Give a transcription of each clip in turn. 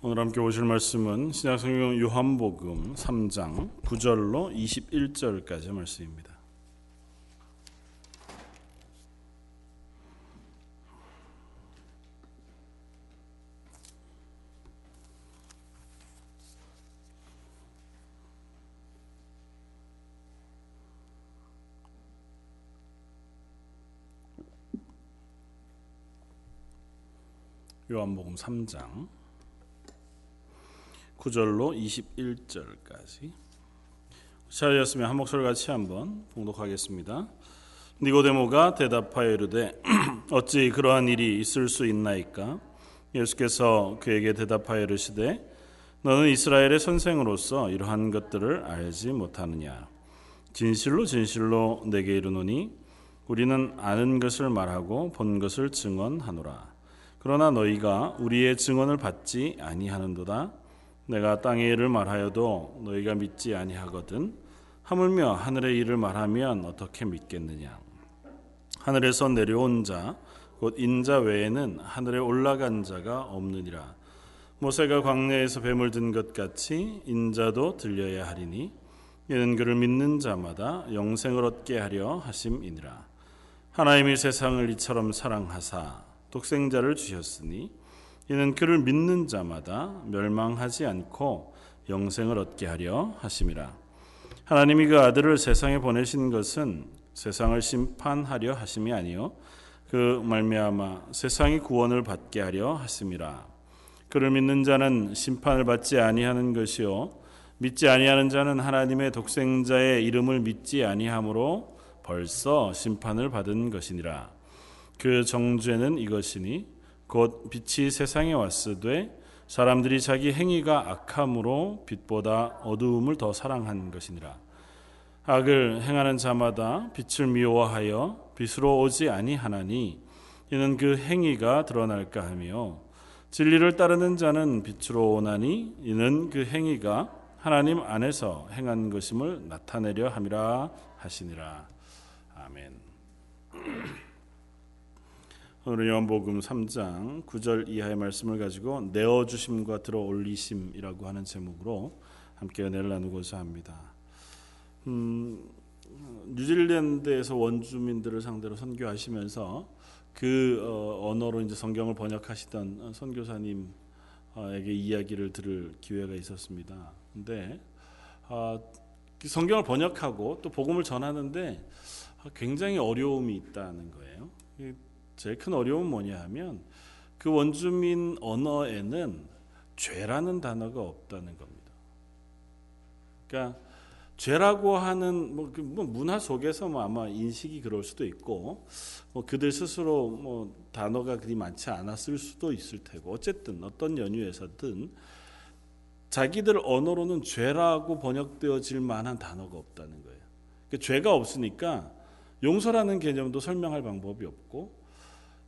오늘 함께 보실 말씀은 신약성경 요한복음 3장 9절로 21절까지 말씀입니다. 요한복음 3장 9절로 21절까지. 찾으셨으면 한 목소리 같이 한번 봉독하겠습니다. 니고데모가 대답하여 이르되 어찌 그러한 일이 있을 수 있나이까? 예수께서 그에게 대답하여 이르시되 너는 이스라엘의 선생으로서 이러한 것들을 알지 못하느냐? 진실로 진실로 내게 이르노니 우리는 아는 것을 말하고 본 것을 증언하노라. 그러나 너희가 우리의 증언을 받지 아니하는도다 내가 땅의 일을 말하여도 너희가 믿지 아니하거든 하물며 하늘의 일을 말하면 어떻게 믿겠느냐? 하늘에서 내려온 자 곧 인자 외에는 하늘에 올라간 자가 없느니라. 모세가 광야에서 뱀을 든 것 같이 인자도 들려야 하리니 이는 그를 믿는 자마다 영생을 얻게 하려 하심이니라. 하나님이 세상을 이처럼 사랑하사 독생자를 주셨으니 이는 그를 믿는 자마다 멸망하지 않고 영생을 얻게 하려 하심이라. 하나님이 그 아들을 세상에 보내신 것은 세상을 심판하려 하심이 아니요 그 말미암아 세상이 구원을 받게 하려 하심이라. 그를 믿는 자는 심판을 받지 아니하는 것이요 믿지 아니하는 자는 하나님의 독생자의 이름을 믿지 아니하므로 벌써 심판을 받은 것이니라. 그 정죄는 이것이니 곧 빛이 세상에 왔으되 사람들이 자기 행위가 악함으로 빛보다 어두움을 더 사랑한 것이니라. 악을 행하는 자마다 빛을 미워하여 빛으로 오지 아니하나니 이는 그 행위가 드러날까 하며 진리를 따르는 자는 빛으로 오나니 이는 그 행위가 하나님 안에서 행한 것임을 나타내려 함이라 하시니라. 아멘. 오늘 요한복음 3장 9절 이하의 말씀을 가지고 내어 주심과 들어 올리심이라고 하는 제목으로 함께 은혜를 나누고자 합니다. 음, 뉴질랜드에서 원주민들을 상대로 선교하시면서 그 어, 언어로 이제 성경을 번역하시던 선교사님에게 이야기를 들을 기회가 있었습니다. 근데 어, 성경을 번역하고 또 복음을 전하는데 굉장히 어려움이 있다는 거예요. 제일 큰 어려움은 뭐냐 하면 그 원주민 언어에는 죄라는 단어가 없다는 겁니다. 그러니까 죄라고 하는 뭐, 그뭐 문화 속에서 뭐 아마 인식이 그럴 수도 있고 뭐 그들 스스로 뭐 단어가 그리 많지 않았을 수도 있을 테고 어쨌든 어떤 연유에서든 자기들 언어로는 죄라고 번역되어질 만한 단어가 없다는 거예요. 그러니까 죄가 없으니까 용서라는 개념도 설명할 방법이 없고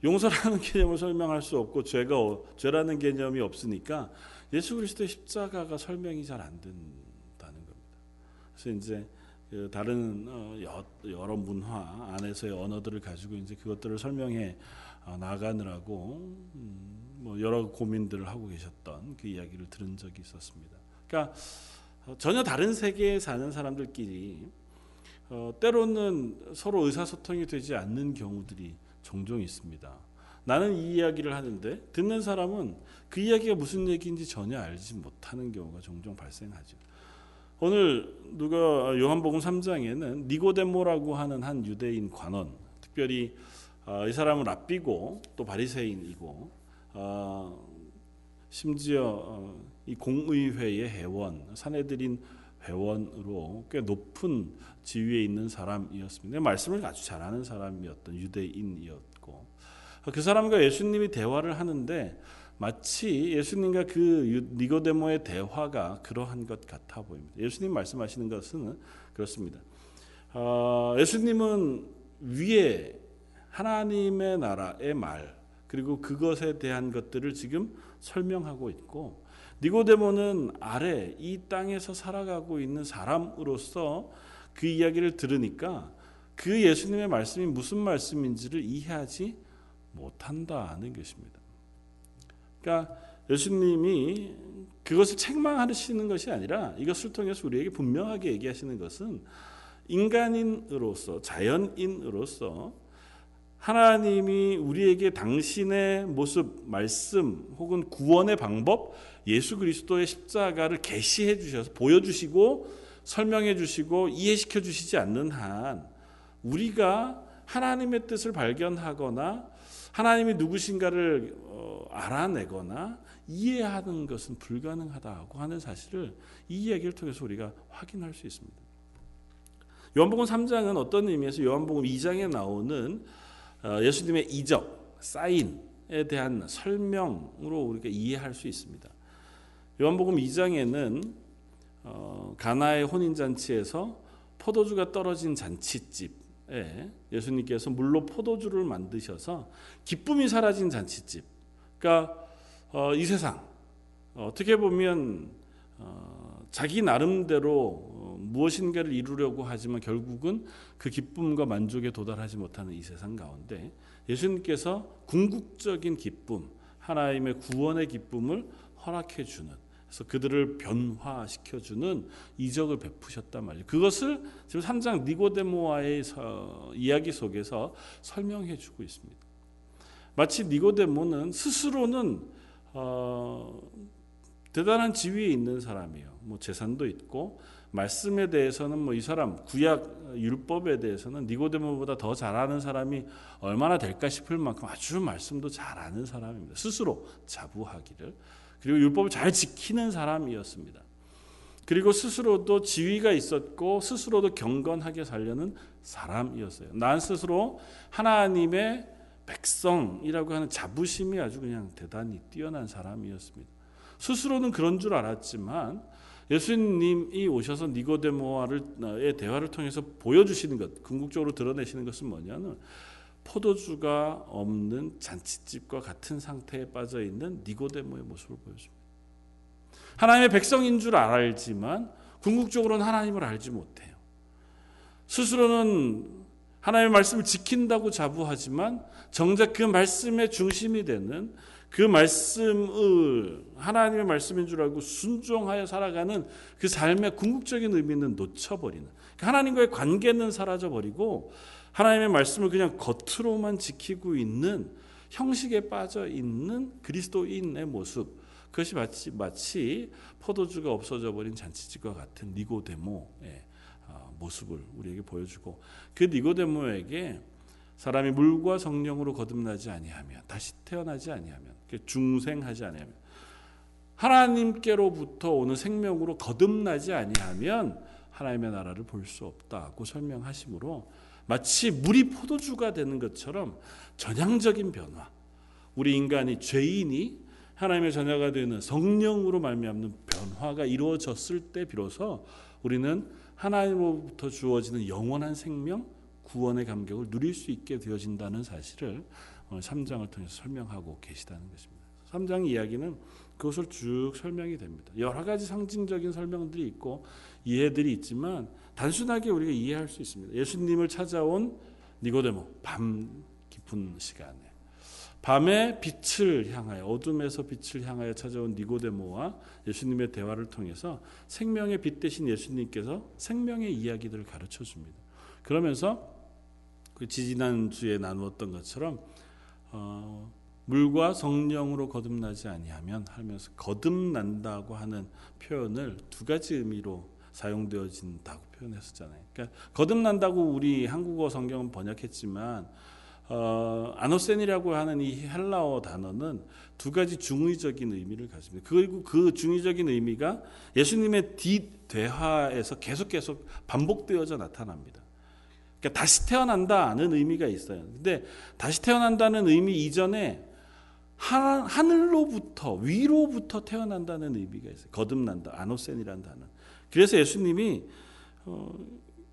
용서라는 개념을 설명할 수 없고 죄가 죄라는 개념이 없으니까 예수 그리스도의 십자가가 설명이 잘 안 된다는 겁니다. 그래서 이제 그 다른 어, 여러 문화 안에서의 언어들을 가지고 이제 그것들을 설명해 어, 나가느라고 음, 뭐 여러 고민들을 하고 계셨던 그 이야기를 들은 적이 있었습니다. 그러니까 어, 전혀 다른 세계에 사는 사람들끼리 때로는 서로 의사소통이 되지 않는 경우들이 종종 있습니다. 나는 이 이야기를 하는데 듣는 사람은 그 이야기가 무슨 얘기인지 전혀 알지 못하는 경우가 종종 발생하죠. 오늘 누가 요한복음 3장에는 니고데모라고 하는 한 유대인 관원, 특별히 어, 이 사람은 랍비고 또 바리새인이고 어, 심지어 어, 이 공의회의 회원, 사내들인 회원으로 꽤 높은 지위에 있는 사람이었습니다. 말씀을 아주 잘하는 사람이었던 유대인이었고 그 사람과 예수님이 대화를 하는데 마치 예수님과 그 니고데모의 대화가 그러한 것 같아 보입니다. 예수님 말씀하시는 것은 그렇습니다. 어, 예수님은 위에 하나님의 나라의 말 그리고 그것에 대한 것들을 지금 설명하고 있고 니고데모는 아래 이 땅에서 살아가고 있는 사람으로서 그 이야기를 들으니까 그 예수님의 말씀이 무슨 말씀인지를 이해하지 못한다는 것입니다. 그러니까 예수님이 그것을 책망하시는 것이 아니라 이것을 통해서 우리에게 분명하게 얘기하시는 것은 인간인으로서 자연인으로서 하나님이 우리에게 당신의 모습, 말씀 혹은 구원의 방법, 예수 그리스도의 십자가를 계시해 주셔서 보여 주시고 설명해 주시고 이해시켜 주시지 않는 한 우리가 하나님의 뜻을 발견하거나 하나님이 누구신가를 어, 알아내거나 이해하는 것은 불가능하다고 하는 사실을 이 이야기를 통해서 우리가 확인할 수 있습니다. 요한복음 3장은 어떤 의미에서 요한복음 2장에 나오는 어, 예수님의 이적, 사인에 대한 설명으로 우리가 이해할 수 있습니다. 요한복음 2장에는 어, 가나의 혼인 잔치에서 포도주가 떨어진 잔치집에 예수님께서 물로 포도주를 만드셔서 기쁨이 사라진 잔치집. 그러니까 어, 이 세상 어떻게 보면 자기 나름대로 무엇인가를 이루려고 하지만 결국은 그 기쁨과 만족에 도달하지 못하는 이 세상 가운데 예수님께서 궁극적인 기쁨, 하나님의 구원의 기쁨을 허락해 주는 그래서 그들을 변화시켜 주는 이적을 베푸셨단 말이에요. 그것을 지금 3장 니고데모와의 이야기 속에서 설명해 주고 있습니다. 마치 니고데모는 스스로는 어, 대단한 지위에 있는 사람이에요. 뭐 재산도 있고 말씀에 대해서는 뭐 이 사람 구약 율법에 대해서는 니고데모보다 더 잘하는 사람이 얼마나 될까 싶을 만큼 아주 말씀도 잘 아는 사람입니다. 스스로 자부하기를 그리고 율법을 잘 지키는 사람이었습니다. 그리고 스스로도 지위가 있었고 스스로도 경건하게 살려는 사람이었어요. 난 스스로 하나님의 백성이라고 하는 자부심이 아주 그냥 대단히 뛰어난 사람이었습니다. 스스로는 그런 줄 알았지만 예수님이 오셔서 니고데모와의 대화를 통해서 보여주시는 것, 궁극적으로 드러내시는 것은 뭐냐면 포도주가 없는 잔치집과 같은 상태에 빠져 있는 니고데모의 모습을 보여줍니다. 하나님의 백성인 줄 알지만 궁극적으로는 하나님을 알지 못해요. 스스로는 하나님의 말씀을 지킨다고 자부하지만 정작 그 말씀의 중심이 되는 그 말씀을 하나님의 말씀인 줄 알고 순종하여 살아가는 그 삶의 궁극적인 의미는 놓쳐버리는 그러니까 하나님과의 관계는 사라져버리고 하나님의 말씀을 그냥 겉으로만 지키고 있는 형식에 빠져 있는 그리스도인의 모습 그것이 마치, 마치 포도주가 없어져 버린 잔치집과 같은 니고데모의 어, 모습을 우리에게 보여주고 그 니고데모에게 사람이 물과 성령으로 거듭나지 아니하면 다시 태어나지 아니하면 중생하지 아니하면 하나님께로부터 오는 생명으로 거듭나지 아니하면 하나님의 나라를 볼 수 없다고 설명하시므로 마치 물이 포도주가 되는 것처럼 전향적인 변화. 우리 인간이 죄인이 하나님의 자녀가 되는 성령으로 말미암는 변화가 이루어졌을 때 비로소 우리는 하나님으로부터 주어지는 영원한 생명, 구원의 감격을 누릴 수 있게 되어진다는 사실을 3장을 통해서 설명하고 계시다는 것입니다. 3장 이야기는 그것을 쭉 설명이 됩니다. 여러 가지 상징적인 설명들이 있고 이해들이 있지만 단순하게 우리가 이해할 수 있습니다. 예수님을 찾아온 니고데모 밤 깊은 시간에 밤에 빛을 향하여 어둠에서 빛을 향하여 찾아온 니고데모와 예수님의 대화를 통해서 생명의 빛 대신 예수님께서 생명의 이야기들을 가르쳐 줍니다. 그러면서 그 지지난 주에 나누었던 것처럼 어, 물과 성령으로 거듭나지 아니하면 하면서 거듭난다고 하는 표현을 두 가지 의미로 사용되어진다고 표현했었잖아요. 그러니까 거듭난다고 우리 한국어 성경은 번역했지만 어, 아노센이라고 하는 이 헬라어 단어는 두 가지 중의적인 의미를 가집니다. 그리고 그 중의적인 의미가 예수님의 뒷대화에서 계속 계속 반복되어져 나타납니다. 그러니까 다시 태어난다는 의미가 있어요. 근데 다시 태어난다는 의미 이전에 하늘로부터 위로부터 태어난다는 의미가 있어요. 거듭난다. 아노센이라는 단어. 그래서 예수님이 어,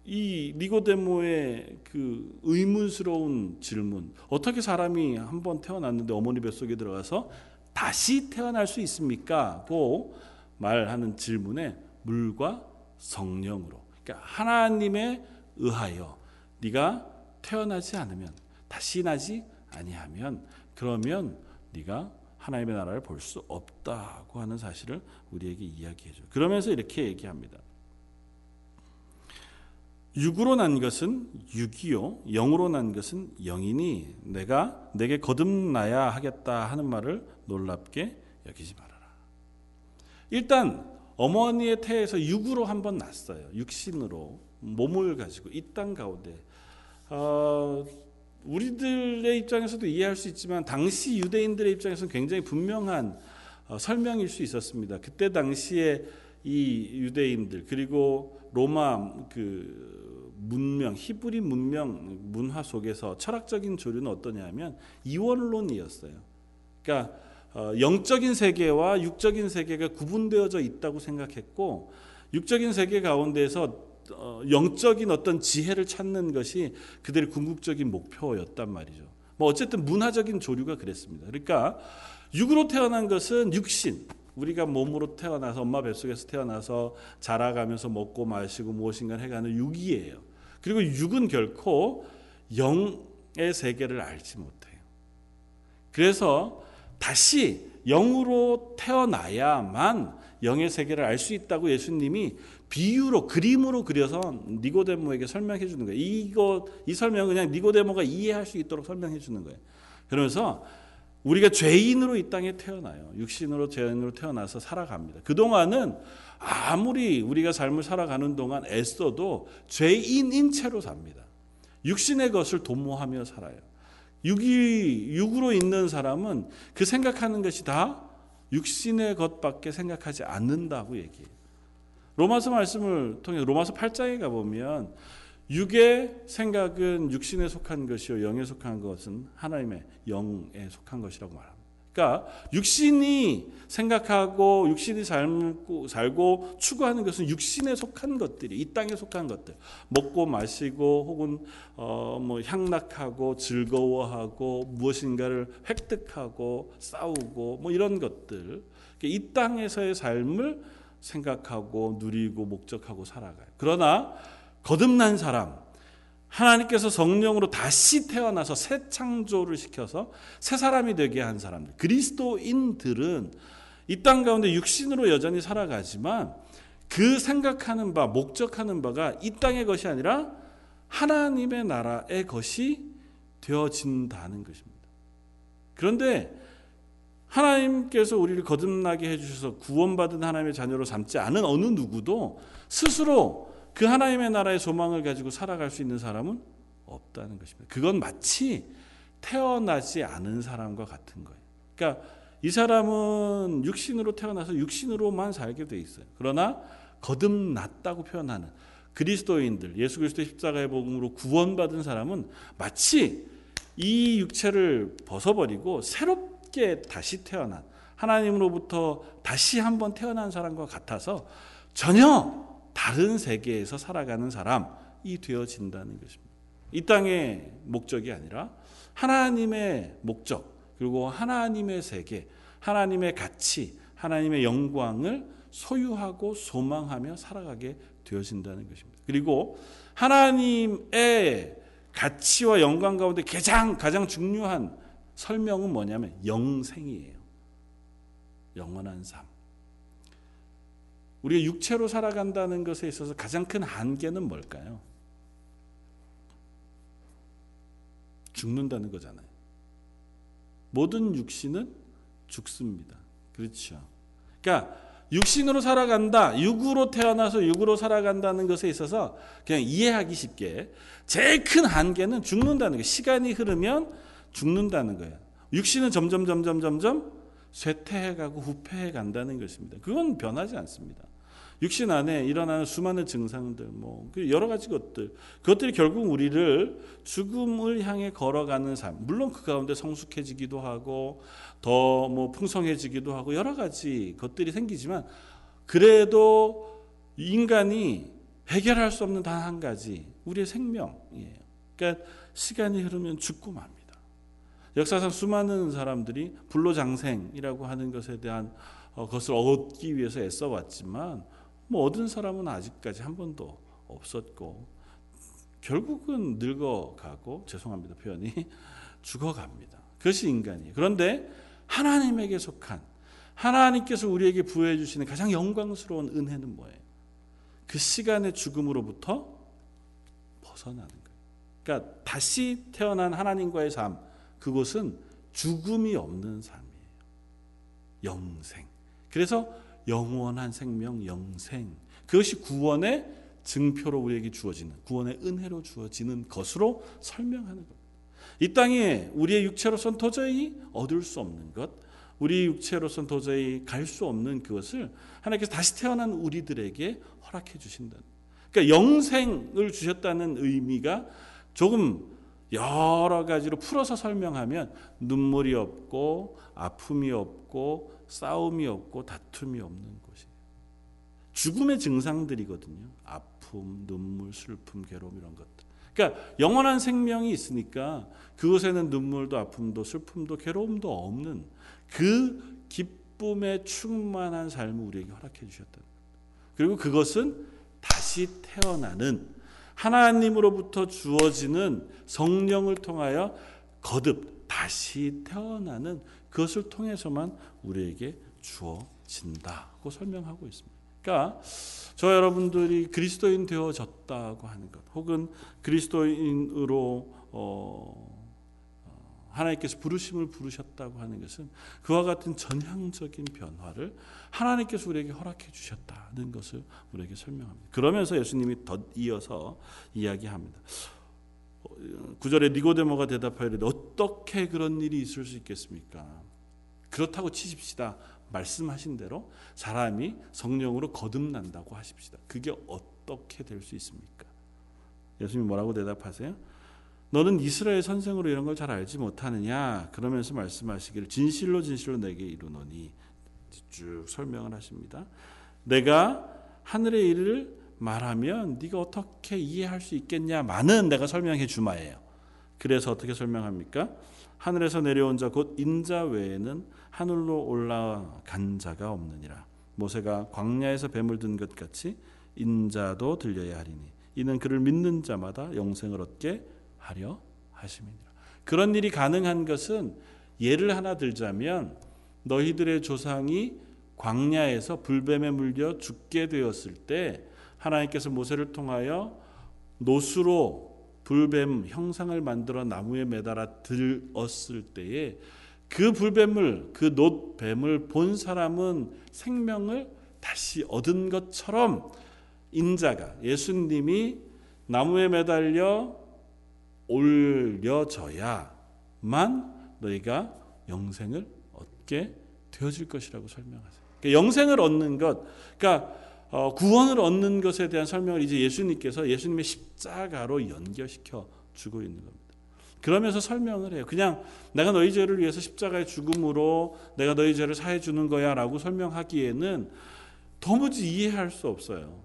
이 니고데모의 그 의문스러운 질문, 어떻게 사람이 한 번 태어났는데 어머니 뱃속에 들어가서 다시 태어날 수 있습니까? 고 말하는 질문에 물과 성령으로. 그러니까 하나님에 의하여 네가 태어나지 않으면 다시 나지 아니하면 그러면 네가 하나님의 나라를 볼 수 없다고 하는 사실을 우리에게 이야기해 줘. 그러면서 이렇게 얘기합니다. 육으로 난 것은 육이요 영으로 난 것은 영이니 내가 내게 거듭나야 하겠다 하는 말을 놀랍게 여기지 말아라. 일단 어머니의 태에서 육으로 한번 났어요. 육신으로 몸을 가지고 이 땅 가운데 어, 우리들의 입장에서도 이해할 수 있지만 당시 유대인들의 입장에서는 굉장히 분명한 어, 설명일 수 있었습니다. 그때 당시에 이 유대인들 그리고 로마 그 문명 히브리 문명 문화 속에서 철학적인 조류는 어떠냐면 이원론이었어요. 그러니까 어, 영적인 세계와 육적인 세계가 구분되어져 있다고 생각했고 육적인 세계 가운데서 어, 영적인 어떤 지혜를 찾는 것이 그들의 궁극적인 목표였단 말이죠. 뭐 어쨌든 문화적인 조류가 그랬습니다. 그러니까 육으로 태어난 것은 육신, 우리가 몸으로 태어나서 엄마 뱃속에서 태어나서 자라가면서 먹고 마시고 무엇인가 해가는 육이에요. 그리고 육은 결코 영의 세계를 알지 못해요. 그래서 다시 영으로 태어나야만 영의 세계를 알 수 있다고 예수님이 비유로 그림으로 그려서 니고데모에게 설명해 주는 거예요. 이거 이 설명은 그냥 니고데모가 이해할 수 있도록 설명해 주는 거예요. 그러면서 우리가 죄인으로 이 땅에 태어나요. 육신으로 죄인으로 태어나서 살아갑니다. 그동안은 아무리 우리가 삶을 살아가는 동안 애써도 죄인인 채로 삽니다. 육신의 것을 도모하며 살아요. 육이 육으로 있는 사람은 그 생각하는 것이 다 육신의 것밖에 생각하지 않는다고 얘기해요. 로마서 말씀을 통해 로마서 8장에 가 보면 육의 생각은 육신에 속한 것이요 영에 속한 것은 하나님의 영에 속한 것이라고 말합니다. 그러니까 육신이 생각하고 육신이 살고, 살고 추구하는 것은 육신에 속한 것들이 이 땅에 속한 것들 먹고 마시고 혹은 어, 뭐 향락하고 즐거워하고 무엇인가를 획득하고 싸우고 뭐 이런 것들 이 땅에서의 삶을 생각하고 누리고 목적하고 살아가요. 그러나 거듭난 사람, 하나님께서 성령으로 다시 태어나서 새 창조를 시켜서 새 사람이 되게 한 사람들, 그리스도인들은 이 땅 가운데 육신으로 여전히 살아가지만 그 생각하는 바, 목적하는 바가 이 땅의 것이 아니라 하나님의 나라의 것이 되어진다는 것입니다. 그런데 하나님께서 우리를 거듭나게 해주셔서 구원받은 하나님의 자녀로 삼지 않은 어느 누구도 스스로 그 하나님의 나라의 소망을 가지고 살아갈 수 있는 사람은 없다는 것입니다. 그건 마치 태어나지 않은 사람과 같은 거예요. 그러니까 이 사람은 육신으로 태어나서 육신으로만 살게 돼 있어요. 그러나 거듭났다고 표현하는 그리스도인들, 예수 그리스도의 십자가의 복음으로 구원받은 사람은 마치 이 육체를 벗어버리고 새롭 게 다시 태어난 하나님으로부터 다시 한번 태어난 사람과 같아서 전혀 다른 세계에서 살아가는 사람이 되어진다는 것입니다. 이 땅의 목적이 아니라 하나님의 목적 그리고 하나님의 세계, 하나님의 가치, 하나님의 영광을 소유하고 소망하며 살아가게 되어진다는 것입니다. 그리고 하나님의 가치와 영광 가운데 가장 가장 중요한 설명은 뭐냐면 영생이에요. 영원한 삶. 우리가 육체로 살아간다는 것에 있어서 가장 큰 한계는 뭘까요? 죽는다는 거잖아요. 모든 육신은 죽습니다. 그렇죠. 그러니까 육신으로 살아간다, 육으로 태어나서 육으로 살아간다는 것에 있어서 그냥 이해하기 쉽게 제일 큰 한계는 죽는다는 거예요. 시간이 흐르면 죽는다는 거예요. 육신은 점점 점점 점점 쇠퇴해 가고 후퇴해 간다는 것입니다. 그건 변하지 않습니다. 육신 안에 일어나는 수많은 증상들, 뭐그 여러 가지 것들, 그것들이 결국 우리를 죽음을 향해 걸어가는 삶. 물론 그 가운데 성숙해지기도 하고 더 뭐 풍성해지기도 하고 여러 가지 것들이 생기지만 그래도 인간이 해결할 수 없는 단 한 가지 우리의 생명이에요. 그러니까 시간이 흐르면 죽고 맙니다. 역사상 수많은 사람들이 불로장생이라고 하는 것에 대한 어, 것을 얻기 위해서 애써왔지만 뭐 얻은 사람은 아직까지 한 번도 없었고 결국은 늙어가고 죄송합니다 표현이 죽어갑니다. 그것이 인간이에요. 그런데 하나님에게 속한 하나님께서 우리에게 부여해 주시는 가장 영광스러운 은혜는 뭐예요? 그 시간의 죽음으로부터 벗어나는 거예요. 그러니까 다시 태어난 하나님과의 삶, 그곳은 죽음이 없는 삶이에요. 영생. 그래서 영원한 생명, 영생. 그것이 구원의 증표로 우리에게 주어지는, 구원의 은혜로 주어지는 것으로 설명하는 것. 이 땅에 우리의 육체로선 도저히 얻을 수 없는 것, 우리 육체로선 도저히 갈 수 없는 그것을 하나님께서 다시 태어난 우리들에게 허락해 주신다. 그러니까 영생을 주셨다는 의미가 조금 여러 가지로 풀어서 설명하면 눈물이 없고 아픔이 없고 싸움이 없고 다툼이 없는 곳이에요. 죽음의 증상들이거든요. 아픔, 눈물, 슬픔, 괴로움 이런 것들. 그러니까 영원한 생명이 있으니까 그곳에는 눈물도 아픔도 슬픔도 괴로움도 없는 그 기쁨에 충만한 삶을 우리에게 허락해 주셨다. 그리고 그것은 다시 태어나는 하나님으로부터 주어지는 성령을 통하여 거듭 다시 태어나는 그것을 통해서만 우리에게 주어진다고 설명하고 있습니다. 그러니까 저 여러분들이 그리스도인 되어졌다고 하는 것, 혹은 그리스도인으로 어, 하나님께서 부르심을 부르셨다고 하는 것은 그와 같은 전향적인 변화를 하나님께서 우리에게 허락해 주셨다는 것을 우리에게 설명합니다. 그러면서 예수님이 덧 이어서 이야기합니다. 구절에 니고데모가 대답하되 어떻게 그런 일이 있을 수 있겠습니까? 그렇다고 치십시다. 말씀하신 대로 사람이 성령으로 거듭난다고 하십시다. 그게 어떻게 될 수 있습니까? 예수님이 뭐라고 대답하세요? 너는 이스라엘 선생으로 이런 걸 잘 알지 못하느냐? 그러면서 말씀하시기를 진실로 진실로 내게 이르노니 쭉 설명을 하십니다. 내가 하늘의 일을 말하면 네가 어떻게 이해할 수 있겠냐마는 내가 설명해 주마예요. 그래서 어떻게 설명합니까? 하늘에서 내려온 자 곧 인자 외에는 하늘로 올라간 자가 없느니라. 모세가 광야에서 뱀을 든 것 같이 인자도 들려야 하리니 이는 그를 믿는 자마다 영생을 얻게 하려 하심이니라. 그런 일이 가능한 것은 예를 하나 들자면 너희들의 조상이 광야에서 불뱀에 물려 죽게 되었을 때 하나님께서 모세를 통하여 노수로 불뱀 형상을 만들어 나무에 매달아 들었을 때에 그 불뱀을 그 놋뱀을 본 사람은 생명을 다시 얻은 것처럼 인자가 예수님이 나무에 매달려 올려져야만 너희가 영생을 얻게 되어질 것이라고 설명하세요. 그러니까 영생을 얻는 것, 그러니까 어, 구원을 얻는 것에 대한 설명을 이제 예수님께서 예수님의 십자가로 연결시켜 주고 있는 겁니다. 그러면서 설명을 해요. 그냥 내가 너희 죄를 위해서 십자가의 죽음으로 내가 너희 죄를 사해 주는 거야라고 설명하기에는 도무지 이해할 수 없어요.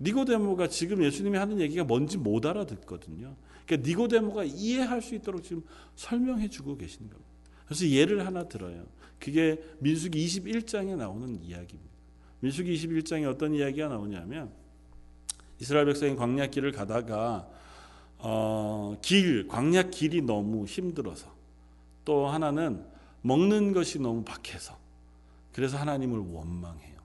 니고데모가 지금 예수님이 하는 얘기가 뭔지 못 알아듣거든요. 그러니까 니고데모가 이해할 수 있도록 지금 설명해 주고 계시는 겁니다. 그래서 예를 하나 들어요. 그게 민수기 21장에 나오는 이야기입니다. 민수기 21장에 어떤 이야기가 나오냐면 이스라엘 백성이 광야 길을 가다가 어, 길 광야 길이 너무 힘들어서 또 하나는 먹는 것이 너무 박해서 그래서 하나님을 원망해요.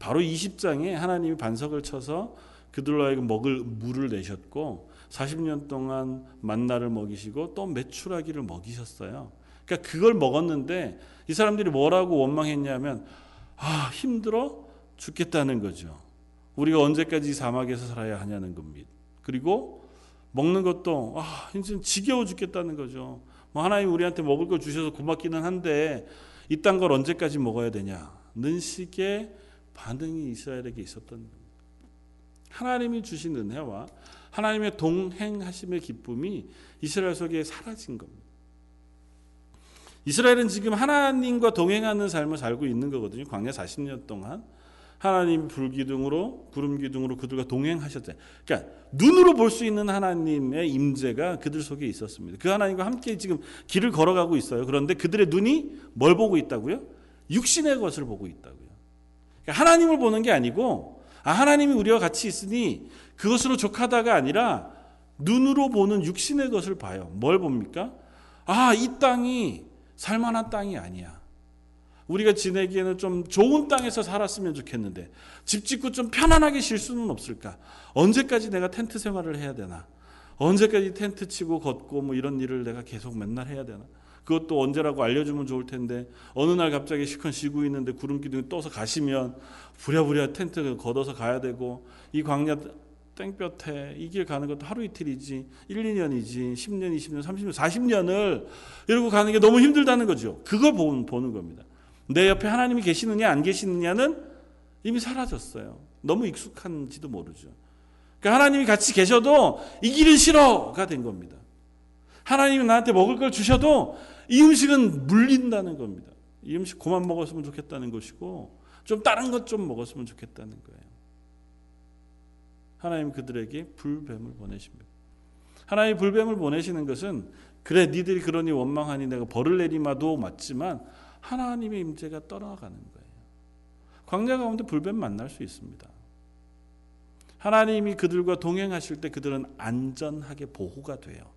바로 20장에 하나님이 반석을 쳐서 그들로 하여금 먹을 물을 내셨고 40년 동안 만나를 먹이시고 또 메추라기를 먹이셨어요. 그러니까 그걸 먹었는데 이 사람들이 뭐라고 원망했냐면 아 힘들어 죽겠다는 거죠. 우리가 언제까지 사막에서 살아야 하냐는 겁니다. 그리고 먹는 것도 아 이제 지겨워 죽겠다는 거죠. 뭐 하나님 우리한테 먹을 걸 주셔서 고맙기는 한데 이딴 걸 언제까지 먹어야 되냐는 식의 반응이 이스라엘에게 있었던 겁니다. 하나님이 주신 은혜와 하나님의 동행하심의 기쁨이 이스라엘 속에 사라진 겁니다. 이스라엘은 지금 하나님과 동행하는 삶을 살고 있는 거거든요. 광야 40년 동안 하나님 불기둥으로 구름 기둥으로 그들과 동행하셨잖아요. 그러니까 눈으로 볼 수 있는 하나님의 임재가 그들 속에 있었습니다. 그 하나님과 함께 지금 길을 걸어가고 있어요. 그런데 그들의 눈이 뭘 보고 있다고요? 육신의 것을 보고 있다고요. 그러니까 하나님을 보는 게 아니고 아 하나님이 우리와 같이 있으니 그것으로 족하다가 아니라 눈으로 보는 육신의 것을 봐요. 뭘 봅니까? 아, 이 땅이 살만한 땅이 아니야. 우리가 지내기에는 좀 좋은 땅에서 살았으면 좋겠는데 집 짓고 좀 편안하게 쉴 수는 없을까? 언제까지 내가 텐트 생활을 해야 되나? 언제까지 텐트 치고 걷고 뭐 이런 일을 내가 계속 맨날 해야 되나? 그것도 언제라고 알려주면 좋을 텐데 어느 날 갑자기 시컨 쉬고 있는데 구름 기둥이 떠서 가시면 부랴부랴 텐트 걷어서 가야 되고 이 광야 땡볕에 이 길 가는 것도 하루 이틀이지 1, 2년이지 10년, 20년, 30년, 40년을 이러고 가는 게 너무 힘들다는 거죠. 그걸 보는, 보는 겁니다. 내 옆에 하나님이 계시느냐 안 계시느냐는 이미 사라졌어요. 너무 익숙한지도 모르죠. 그러니까 하나님이 같이 계셔도 이 길은 싫어가 된 겁니다. 하나님이 나한테 먹을 걸 주셔도 이 음식은 물린다는 겁니다. 이 음식 그만 먹었으면 좋겠다는 것이고 좀 다른 것 좀 먹었으면 좋겠다는 거예요. 하나님 그들에게 불뱀을 보내십니다. 하나님 불뱀을 보내시는 것은 그래 니들이 그러니 원망하니 내가 벌을 내리마도 맞지만 하나님의 임재가 떠나가는 거예요. 광야 가운데 불뱀 만날 수 있습니다. 하나님이 그들과 동행하실 때 그들은 안전하게 보호가 돼요.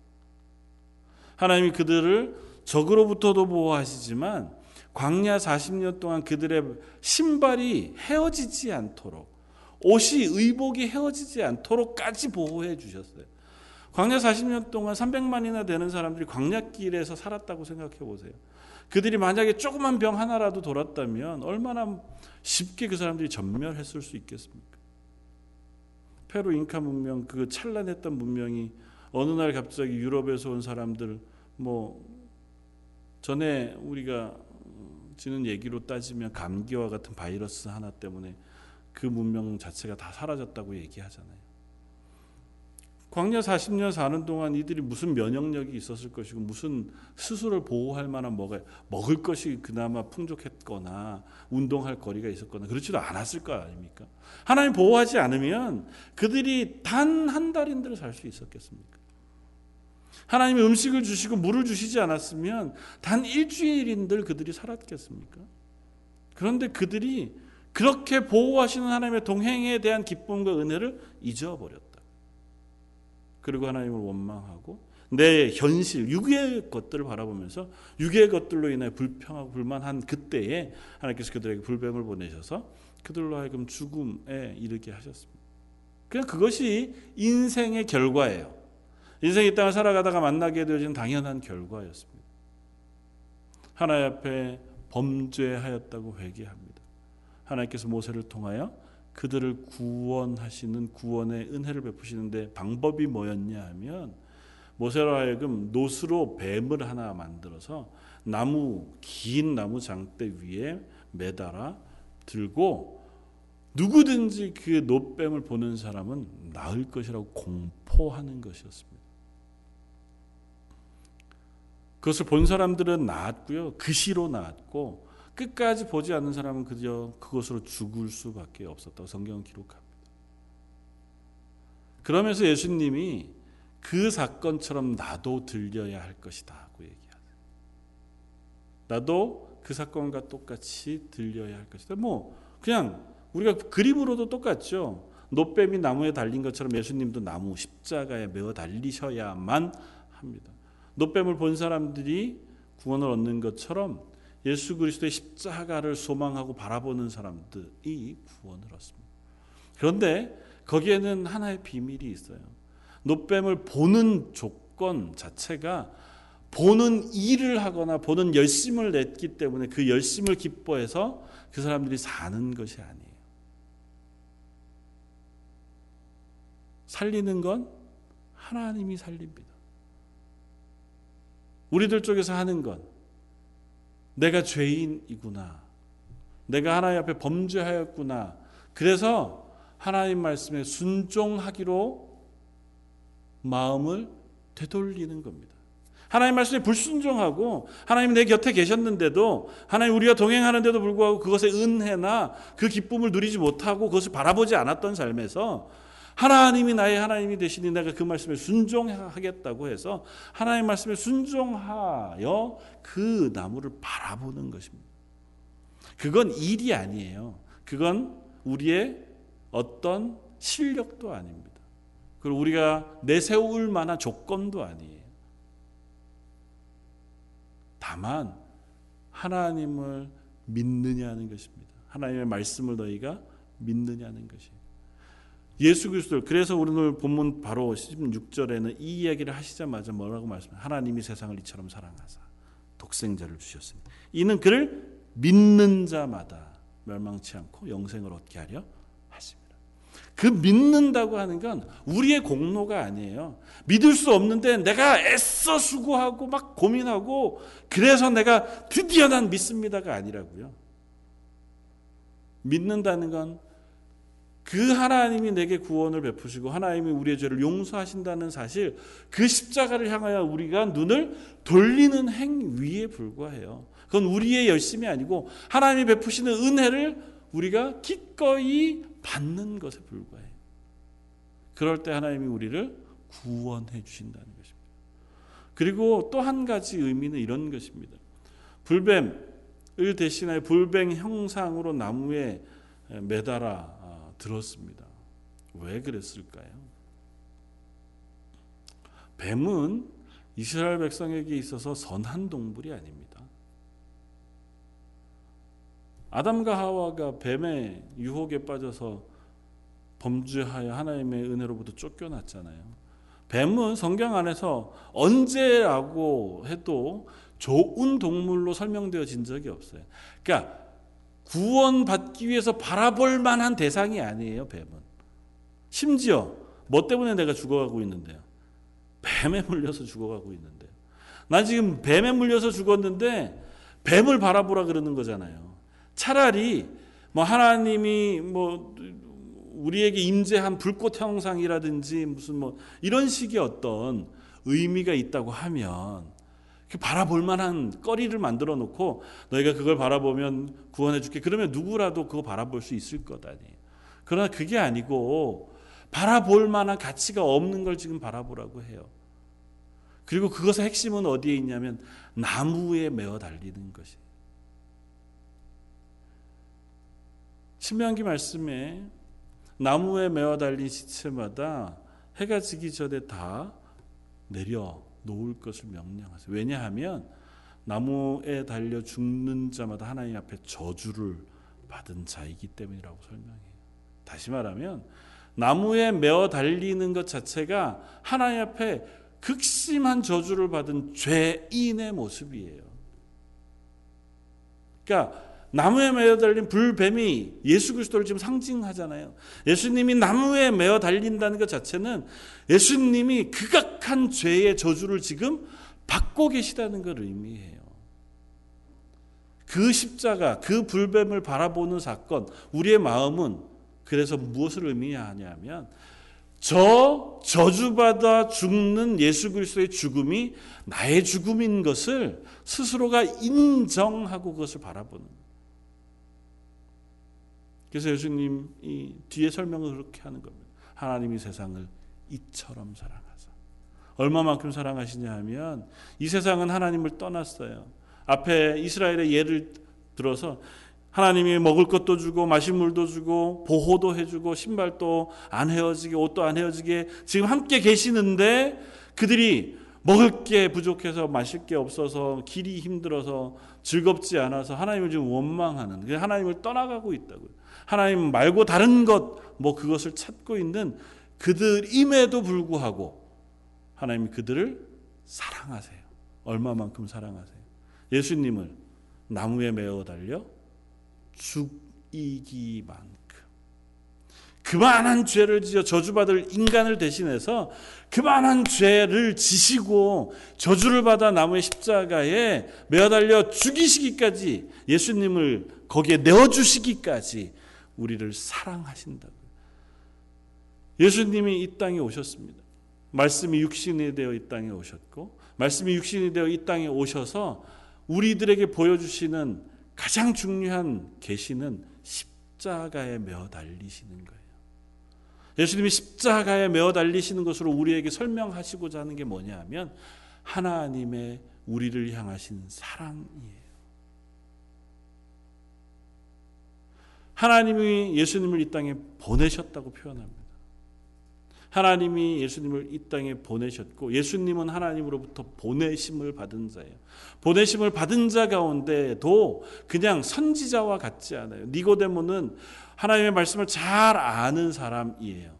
하나님이 그들을 적으로부터도 보호하시지만 광야 40년 동안 그들의 신발이 헤어지지 않도록 옷이 의복이 헤어지지 않도록까지 보호해 주셨어요. 광야 40년 동안 300만이나 되는 사람들이 광야길에서 살았다고 생각해 보세요. 그들이 만약에 조그만 병 하나라도 돌았다면 얼마나 쉽게 그 사람들이 전멸했을 수 있겠습니까? 페루 잉카 문명 그 찬란했던 문명이 어느 날 갑자기 유럽에서 온 사람들 뭐 전에 우리가 지는 얘기로 따지면 감기와 같은 바이러스 하나 때문에 그 문명 자체가 다 사라졌다고 얘기하잖아요. 광야 40년 사는 동안 이들이 무슨 면역력이 있었을 것이고 무슨 스스로를 보호할 만한 뭐가 먹을 것이 그나마 풍족했거나 운동할 거리가 있었거나 그렇지도 않았을 거 아닙니까? 하나님 보호하지 않으면 그들이 단 한 달인들 살수 있었겠습니까? 하나님이 음식을 주시고 물을 주시지 않았으면 단 일주일인들 그들이 살았겠습니까? 그런데 그들이 그렇게 보호하시는 하나님의 동행에 대한 기쁨과 은혜를 잊어버렸다. 그리고 하나님을 원망하고 내 현실, 육의 것들을 바라보면서 육의 것들로 인해 불평하고 불만한 그때에 하나님께서 그들에게 불뱀을 보내셔서 그들로 하여금 죽음에 이르게 하셨습니다. 그냥 그것이 인생의 결과예요. 인생의 땅을 살아가다가 만나게 되어진 당연한 결과였습니다. 하나님 앞에 범죄하였다고 회개합니다. 하나님께서 모세를 통하여 그들을 구원하시는 구원의 은혜를 베푸시는데 방법이 뭐였냐 하면 모세로 하여금 노스로 뱀을 하나 만들어서 나무 긴 나무 장대 위에 매달아 들고 누구든지 그 노뱀을 보는 사람은 나을 것이라고 공포하는 것이었습니다. 그것을 본 사람들은 나았고요. 그 시로 나았고 끝까지 보지 않는 사람은 그저 그것으로 죽을 수밖에 없었다고 성경은 기록합니다. 그러면서 예수님이 그 사건처럼 나도 들려야 할 것이다고 얘기하세요. 나도 그 사건과 똑같이 들려야 할 것이다. 뭐 그냥 우리가 그림으로도 똑같죠. 노뱀이 나무에 달린 것처럼 예수님도 나무 십자가에 매어 달리셔야만 합니다. 노뱀을 본 사람들이 구원을 얻는 것처럼 예수 그리스도의 십자가를 소망하고 바라보는 사람들이 구원을 얻습니다. 그런데 거기에는 하나의 비밀이 있어요. 노뱀을 보는 조건 자체가 보는 일을 하거나 보는 열심을 냈기 때문에 그 열심을 기뻐해서 그 사람들이 사는 것이 아니에요. 살리는 건 하나님이 살립니다. 우리들 쪽에서 하는 건 내가 죄인이구나. 내가 하나님 앞에 범죄하였구나. 그래서 하나님 말씀에 순종하기로 마음을 되돌리는 겁니다. 하나님 말씀에 불순종하고 하나님 내 곁에 계셨는데도 하나님 우리가 동행하는데도 불구하고 그것의 은혜나 그 기쁨을 누리지 못하고 그것을 바라보지 않았던 삶에서 하나님이 나의 하나님이 되시니 내가 그 말씀에 순종하겠다고 해서 하나님 말씀에 순종하여 그 나무를 바라보는 것입니다. 그건 일이 아니에요. 그건 우리의 어떤 실력도 아닙니다. 그리고 우리가 내세울 만한 조건도 아니에요. 다만 하나님을 믿느냐는 것입니다. 하나님의 말씀을 너희가 믿느냐는 것이. 예수 그리스도 그래서 오늘 본문 바로 16절에는 이 이야기를 하시자마자 뭐라고 말씀해 하나님이 세상을 이처럼 사랑하사 독생자를 주셨으니 이는 그를 믿는 자마다 멸망치 않고 영생을 얻게 하려 하십니다. 그 믿는다고 하는 건 우리의 공로가 아니에요. 믿을 수 없는데 내가 애써 수고하고 막 고민하고 그래서 내가 드디어 난 믿습니다가 아니라고요. 믿는다는 건 그 하나님이 내게 구원을 베푸시고 하나님이 우리의 죄를 용서하신다는 사실 그 십자가를 향하여 우리가 눈을 돌리는 행위에 불과해요. 그건 우리의 열심이 아니고 하나님이 베푸시는 은혜를 우리가 기꺼이 받는 것에 불과해요. 그럴 때 하나님이 우리를 구원해 주신다는 것입니다. 그리고 또 한 가지 의미는 이런 것입니다. 불뱀을 대신하여 불뱀 형상으로 나무에 매달아 들었습니다. 왜 그랬을까요? 뱀은 이스라엘 백성에게 있어서 선한 동물이 아닙니다. 아담과 하와가 뱀의 유혹에 빠져서 범죄하여 하나님의 은혜로부터 쫓겨났잖아요. 뱀은 성경 안에서 언제라고 해도 좋은 동물로 설명되어진 적이 없어요. 그러니까 구원받기 위해서 바라볼 만한 대상이 아니에요, 뱀은. 심지어 뭐 때문에 내가 죽어가고 있는데요? 뱀에 물려서 죽어가고 있는데요. 난 지금 뱀에 물려서 죽었는데 뱀을 바라보라 그러는 거잖아요. 차라리 뭐 하나님이 뭐 우리에게 임재한 불꽃 형상이라든지 무슨 뭐 이런 식의 어떤 의미가 있다고 하면 바라볼 만한 거리를 만들어 놓고 너희가 그걸 바라보면 구원해 줄게. 그러면 누구라도 그거 바라볼 수 있을 것 아니에요. 그러나 그게 아니고 바라볼 만한 가치가 없는 걸 지금 바라보라고 해요. 그리고 그것의 핵심은 어디에 있냐면 나무에 매어 달리는 것이. 신명기 말씀에 나무에 매어 달린 시체마다 해가 지기 전에 다 내려 놓을 것을 명령하세요. 왜냐하면 나무에 달려 죽는 자마다 하나님 앞에 저주를 받은 자이기 때문이라고 설명해요. 다시 말하면 나무에 매어 달리는 것 자체가 하나님 앞에 극심한 저주를 받은 죄인의 모습이에요. 그러니까 나무에 매어 달린 불뱀이 예수 그리스도를 지금 상징하잖아요. 예수님이 나무에 매어 달린다는 것 자체는 예수님이 극악한 죄의 저주를 지금 받고 계시다는 걸 의미해요. 그 십자가, 그 불뱀을 바라보는 사건, 우리의 마음은 그래서 무엇을 의미하냐면 저 저주받아 죽는 예수 그리스도의 죽음이 나의 죽음인 것을 스스로가 인정하고 그것을 바라보는 그래서 예수님이 뒤에 설명을 그렇게 하는 겁니다. 하나님이 세상을 이처럼 사랑하사. 얼마만큼 사랑하시냐 하면 이 세상은 하나님을 떠났어요. 앞에 이스라엘의 예를 들어서 하나님이 먹을 것도 주고 마실 물도 주고 보호도 해주고 신발도 안 헤어지게 옷도 안 헤어지게 지금 함께 계시는데 그들이 먹을 게 부족해서 마실 게 없어서 길이 힘들어서 즐겁지 않아서 하나님을 지금 원망하는 하나님을 떠나가고 있다고요. 하나님 말고 다른 것 뭐 그것을 찾고 있는 그들임에도 불구하고 하나님이 그들을 사랑하세요. 얼마만큼 사랑하세요. 예수님을 나무에 매어 달려 죽이기만큼 그만한 죄를 지어 저주받을 인간을 대신해서 그만한 죄를 지시고 저주를 받아 나무의 십자가에 매어 달려 죽이시기까지 예수님을 거기에 내어 주시기까지 우리를 사랑하신다고. 예수님이 이 땅에 오셨습니다. 말씀이 육신이 되어 이 땅에 오셨고 말씀이 육신이 되어 이 땅에 오셔서 우리들에게 보여주시는 가장 중요한 계시는 십자가에 매어 달리시는 거예요. 예수님이 십자가에 매어 달리시는 것으로 우리에게 설명하시고자 하는 게 뭐냐 하면 하나님의 우리를 향하신 사랑이에요. 하나님이 예수님을 이 땅에 보내셨다고 표현합니다. 하나님이 예수님을 이 땅에 보내셨고 예수님은 하나님으로부터 보내심을 받은 자예요. 보내심을 받은 자 가운데도 그냥 선지자와 같지 않아요. 니고데모는 하나님의 말씀을 잘 아는 사람이에요.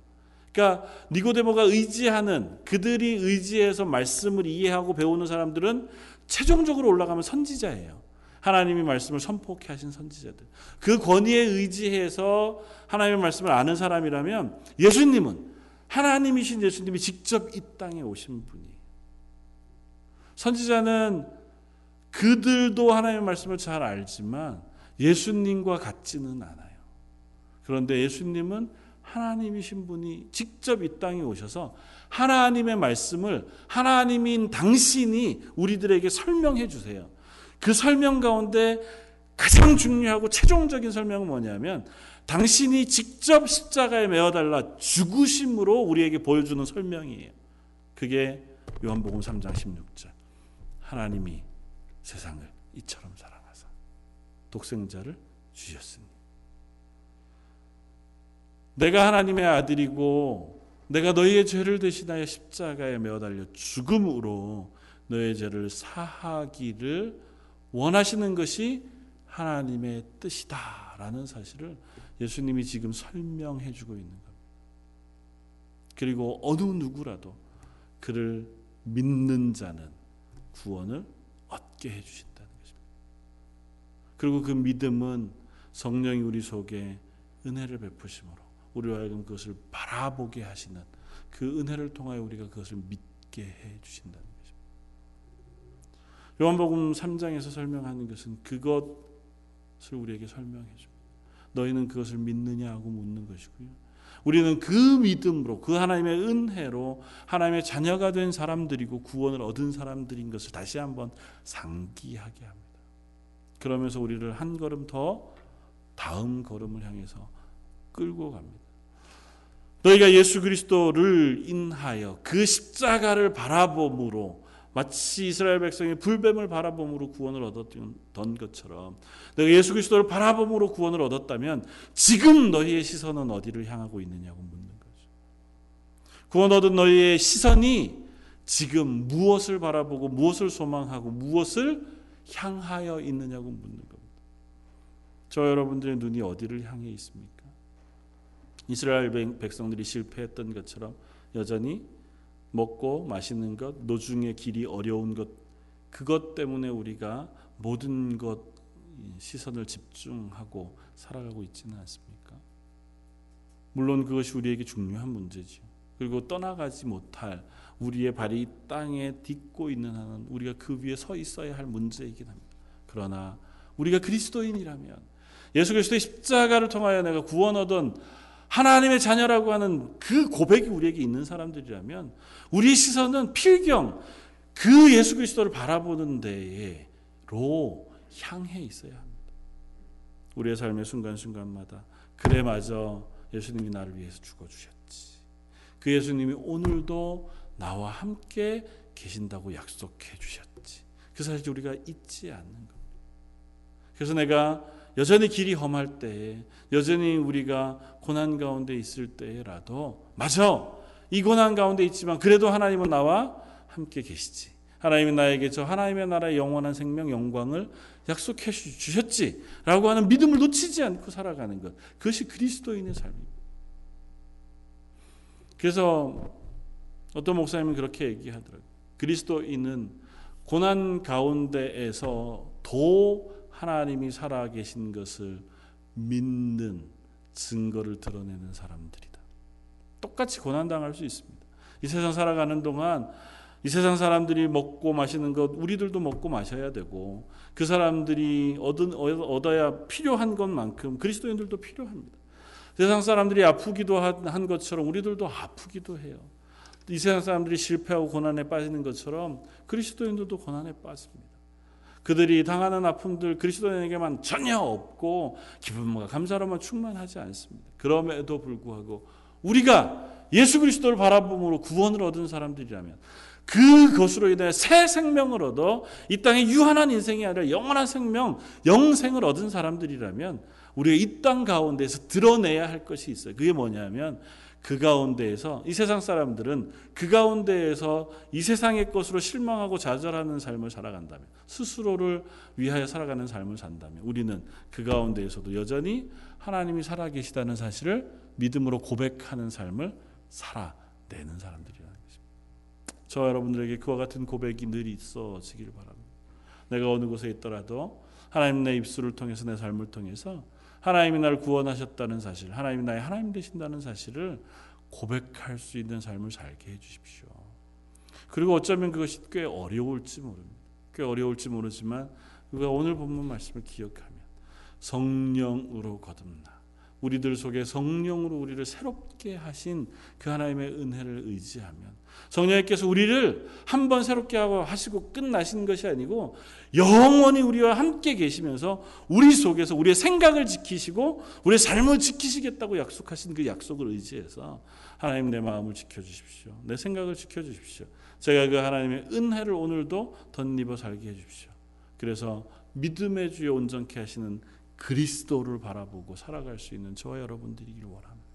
그러니까 니고데모가 의지하는 그들이 의지해서 말씀을 이해하고 배우는 사람들은 최종적으로 올라가면 선지자예요. 하나님이 말씀을 선포케 하신 선지자들. 그 권위에 의지해서 하나님의 말씀을 아는 사람이라면 예수님은 하나님이신 예수님이 직접 이 땅에 오신 분이. 선지자는 그들도 하나님의 말씀을 잘 알지만 예수님과 같지는 않아요. 그런데 예수님은 하나님이신 분이 직접 이 땅에 오셔서 하나님의 말씀을 하나님인 당신이 우리들에게 설명해 주세요. 그 설명 가운데 가장 중요하고 최종적인 설명은 뭐냐면 당신이 직접 십자가에 매어달라 죽으심으로 우리에게 보여주는 설명이에요. 그게 요한복음 3장 16절. 하나님이 세상을 이처럼 사랑하사 독생자를 주셨으니 내가 하나님의 아들이고 내가 너희의 죄를 대신하여 십자가에 매어 달려 죽음으로 너의 죄를 사하기를 원하시는 것이 하나님의 뜻이다라는 사실을 예수님이 지금 설명해 주고 있는 겁니다. 그리고 어느 누구라도 그를 믿는 자는 구원을 얻게 해 주신다는 것입니다. 그리고 그 믿음은 성령이 우리 속에 은혜를 베푸심으로 우리와 하여금 그것을 바라보게 하시는 그 은혜를 통하여 우리가 그것을 믿게 해 주신다는. 요한복음 3장에서 설명하는 것은 그것을 우리에게 설명해 줍니다. 너희는 그것을 믿느냐 하고 묻는 것이고요. 우리는 그 믿음으로 그 하나님의 은혜로 하나님의 자녀가 된 사람들이고 구원을 얻은 사람들인 것을 다시 한번 상기하게 합니다. 그러면서 우리를 한 걸음 더 다음 걸음을 향해서 끌고 갑니다. 너희가 예수 그리스도를 인하여 그 십자가를 바라봄으로 마치 이스라엘 백성이 불뱀을 바라봄으로 구원을 얻었던 것처럼 내가 예수 그리스도를 바라봄으로 구원을 얻었다면 지금 너희의 시선은 어디를 향하고 있느냐고 묻는 거죠. 구원 얻은 너희의 시선이 지금 무엇을 바라보고 무엇을 소망하고 무엇을 향하여 있느냐고 묻는 겁니다. 저 여러분들의 눈이 어디를 향해 있습니까? 이스라엘 백성들이 실패했던 것처럼 여전히 먹고 마시는 것, 노중의 길이 어려운 것, 그것 때문에 우리가 모든 것 시선을 집중하고 살아가고 있지는 않습니까? 물론 그것이 우리에게 중요한 문제지 그리고 떠나가지 못할 우리의 발이 땅에 딛고 있는 한은 우리가 그 위에 서 있어야 할 문제이긴 합니다. 그러나 우리가 그리스도인이라면 예수 그리스도의 십자가를 통하여 내가 구원 얻은 하나님의 자녀라고 하는 그 고백이 우리에게 있는 사람들이라면 우리 시선은 필경 그 예수 그리스도를 바라보는 데로 향해 있어야 합니다. 우리의 삶의 순간순간마다 그래 맞아 예수님이 나를 위해서 죽어 주셨지. 그 예수님이 오늘도 나와 함께 계신다고 약속해 주셨지. 그 사실 우리가 잊지 않는 겁니다. 그래서 내가 여전히 길이 험할 때에 여전히 우리가 고난 가운데 있을 때라도 맞아 이 고난 가운데 있지만 그래도 하나님은 나와 함께 계시지 하나님이 나에게 저 하나님의 나라의 영원한 생명 영광을 약속해 주셨지라고 하는 믿음을 놓치지 않고 살아가는 것 그것이 그리스도인의 삶입니다. 그래서 어떤 목사님은 그렇게 얘기하더라고요. 그리스도인은 고난 가운데에서 도 하나님이 살아계신 것을 믿는 증거를 드러내는 사람들이다. 똑같이 고난당할 수 있습니다. 이 세상 살아가는 동안 이 세상 사람들이 먹고 마시는 것 우리들도 먹고 마셔야 되고 그 사람들이 얻은, 얻어야 필요한 것만큼 그리스도인들도 필요합니다. 세상 사람들이 아프기도 한 것처럼 우리들도 아프기도 해요. 이 세상 사람들이 실패하고 고난에 빠지는 것처럼 그리스도인들도 고난에 빠집니다. 그들이 당하는 아픔들 그리스도인에게만 전혀 없고 기쁨과 감사로만 충만하지 않습니다. 그럼에도 불구하고 우리가 예수 그리스도를 바라봄으로 구원을 얻은 사람들이라면 그것으로 인해 새 생명을 얻어 이 땅에 유한한 인생이 아니라 영원한 생명, 영생을 얻은 사람들이라면 우리가 이 땅 가운데서 드러내야 할 것이 있어요. 그게 뭐냐면 그 가운데에서 이 세상 사람들은 그 가운데에서 이 세상의 것으로 실망하고 좌절하는 삶을 살아간다면 스스로를 위하여 살아가는 삶을 산다면 우리는 그 가운데에서도 여전히 하나님이 살아계시다는 사실을 믿음으로 고백하는 삶을 살아내는 사람들이라는 것입니다. 저 여러분들에게 그와 같은 고백이 늘 있어지기를 바랍니다. 내가 어느 곳에 있더라도 하나님 내 입술을 통해서 내 삶을 통해서 하나님이 나를 구원하셨다는 사실, 하나님이 나의 하나님 되신다는 사실을 고백할 수 있는 삶을 살게 해주십시오. 그리고 어쩌면 그것이 꽤 어려울지 모릅니다. 꽤 어려울지 모르지만 우리가 오늘 본문 말씀을 기억하면 성령으로 거듭나 우리들 속에 성령으로 우리를 새롭게 하신 그 하나님의 은혜를 의지하면 성령님께서 우리를 한 번 새롭게 하고 하시고 끝나신 것이 아니고 영원히 우리와 함께 계시면서 우리 속에서 우리의 생각을 지키시고 우리의 삶을 지키시겠다고 약속하신 그 약속을 의지해서 하나님 내 마음을 지켜 주십시오. 내 생각을 지켜 주십시오. 제가 그 하나님의 은혜를 오늘도 덧입어 살게 해 주십시오. 그래서 믿음의 주에 온전케 하시는 그리스도를 바라보고 살아갈 수 있는 저와 여러분들이길 원합니다.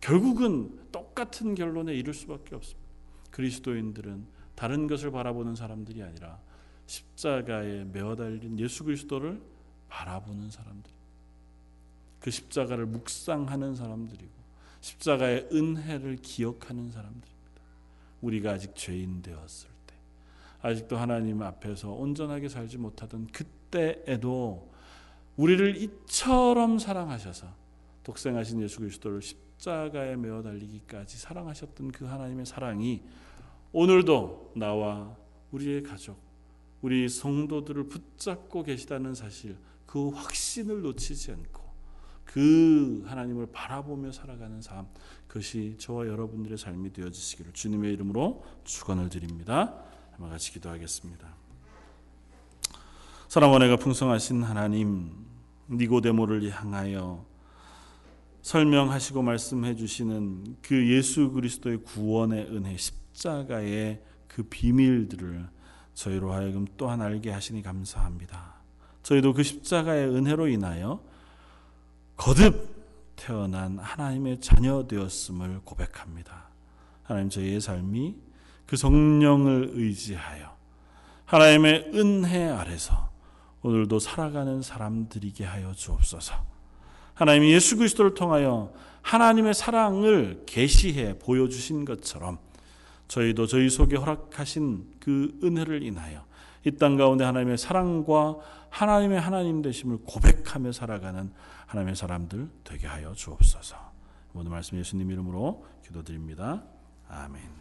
결국은 똑같은 결론에 이를 수밖에 없습니다. 그리스도인들은 다른 것을 바라보는 사람들이 아니라 십자가에 매어 달린 예수 그리스도를 바라보는 사람들. 그 십자가를 묵상하는 사람들이고 십자가의 은혜를 기억하는 사람들입니다. 우리가 아직 죄인 되었을 때, 아직도 하나님 앞에서 온전하게 살지 못하던 그때에도 우리를 이처럼 사랑하셔서 독생하신 예수 그리스도를 십자가에 메어 달리기까지 사랑하셨던 그 하나님의 사랑이 오늘도 나와 우리의 가족, 우리 성도들을 붙잡고 계시다는 사실, 그 확신을 놓치지 않고 그 하나님을 바라보며 살아가는 삶, 그것이 저와 여러분들의 삶이 되어지시기를 주님의 이름으로 축원을 드립니다. 한번 같이 기도하겠습니다. 사람 원해가 풍성하신 하나님, 니고데모를 향하여 설명하시고 말씀해 주시는 그 예수 그리스도의 구원의 은혜 십자가의 그 비밀들을 저희로 하여금 또한 알게 하시니 감사합니다. 저희도 그 십자가의 은혜로 인하여 거듭 태어난 하나님의 자녀 되었음을 고백합니다. 하나님 저희의 삶이 그 성령을 의지하여 하나님의 은혜 아래서 오늘도 살아가는 사람들이게 하여 주옵소서. 하나님이 예수 그리스도를 통하여 하나님의 사랑을 계시해 보여주신 것처럼 저희도 저희 속에 허락하신 그 은혜를 인하여 이 땅 가운데 하나님의 사랑과 하나님의 하나님 되심을 고백하며 살아가는 하나님의 사람들 되게 하여 주옵소서. 오늘 말씀 예수님 이름으로 기도드립니다. 아멘.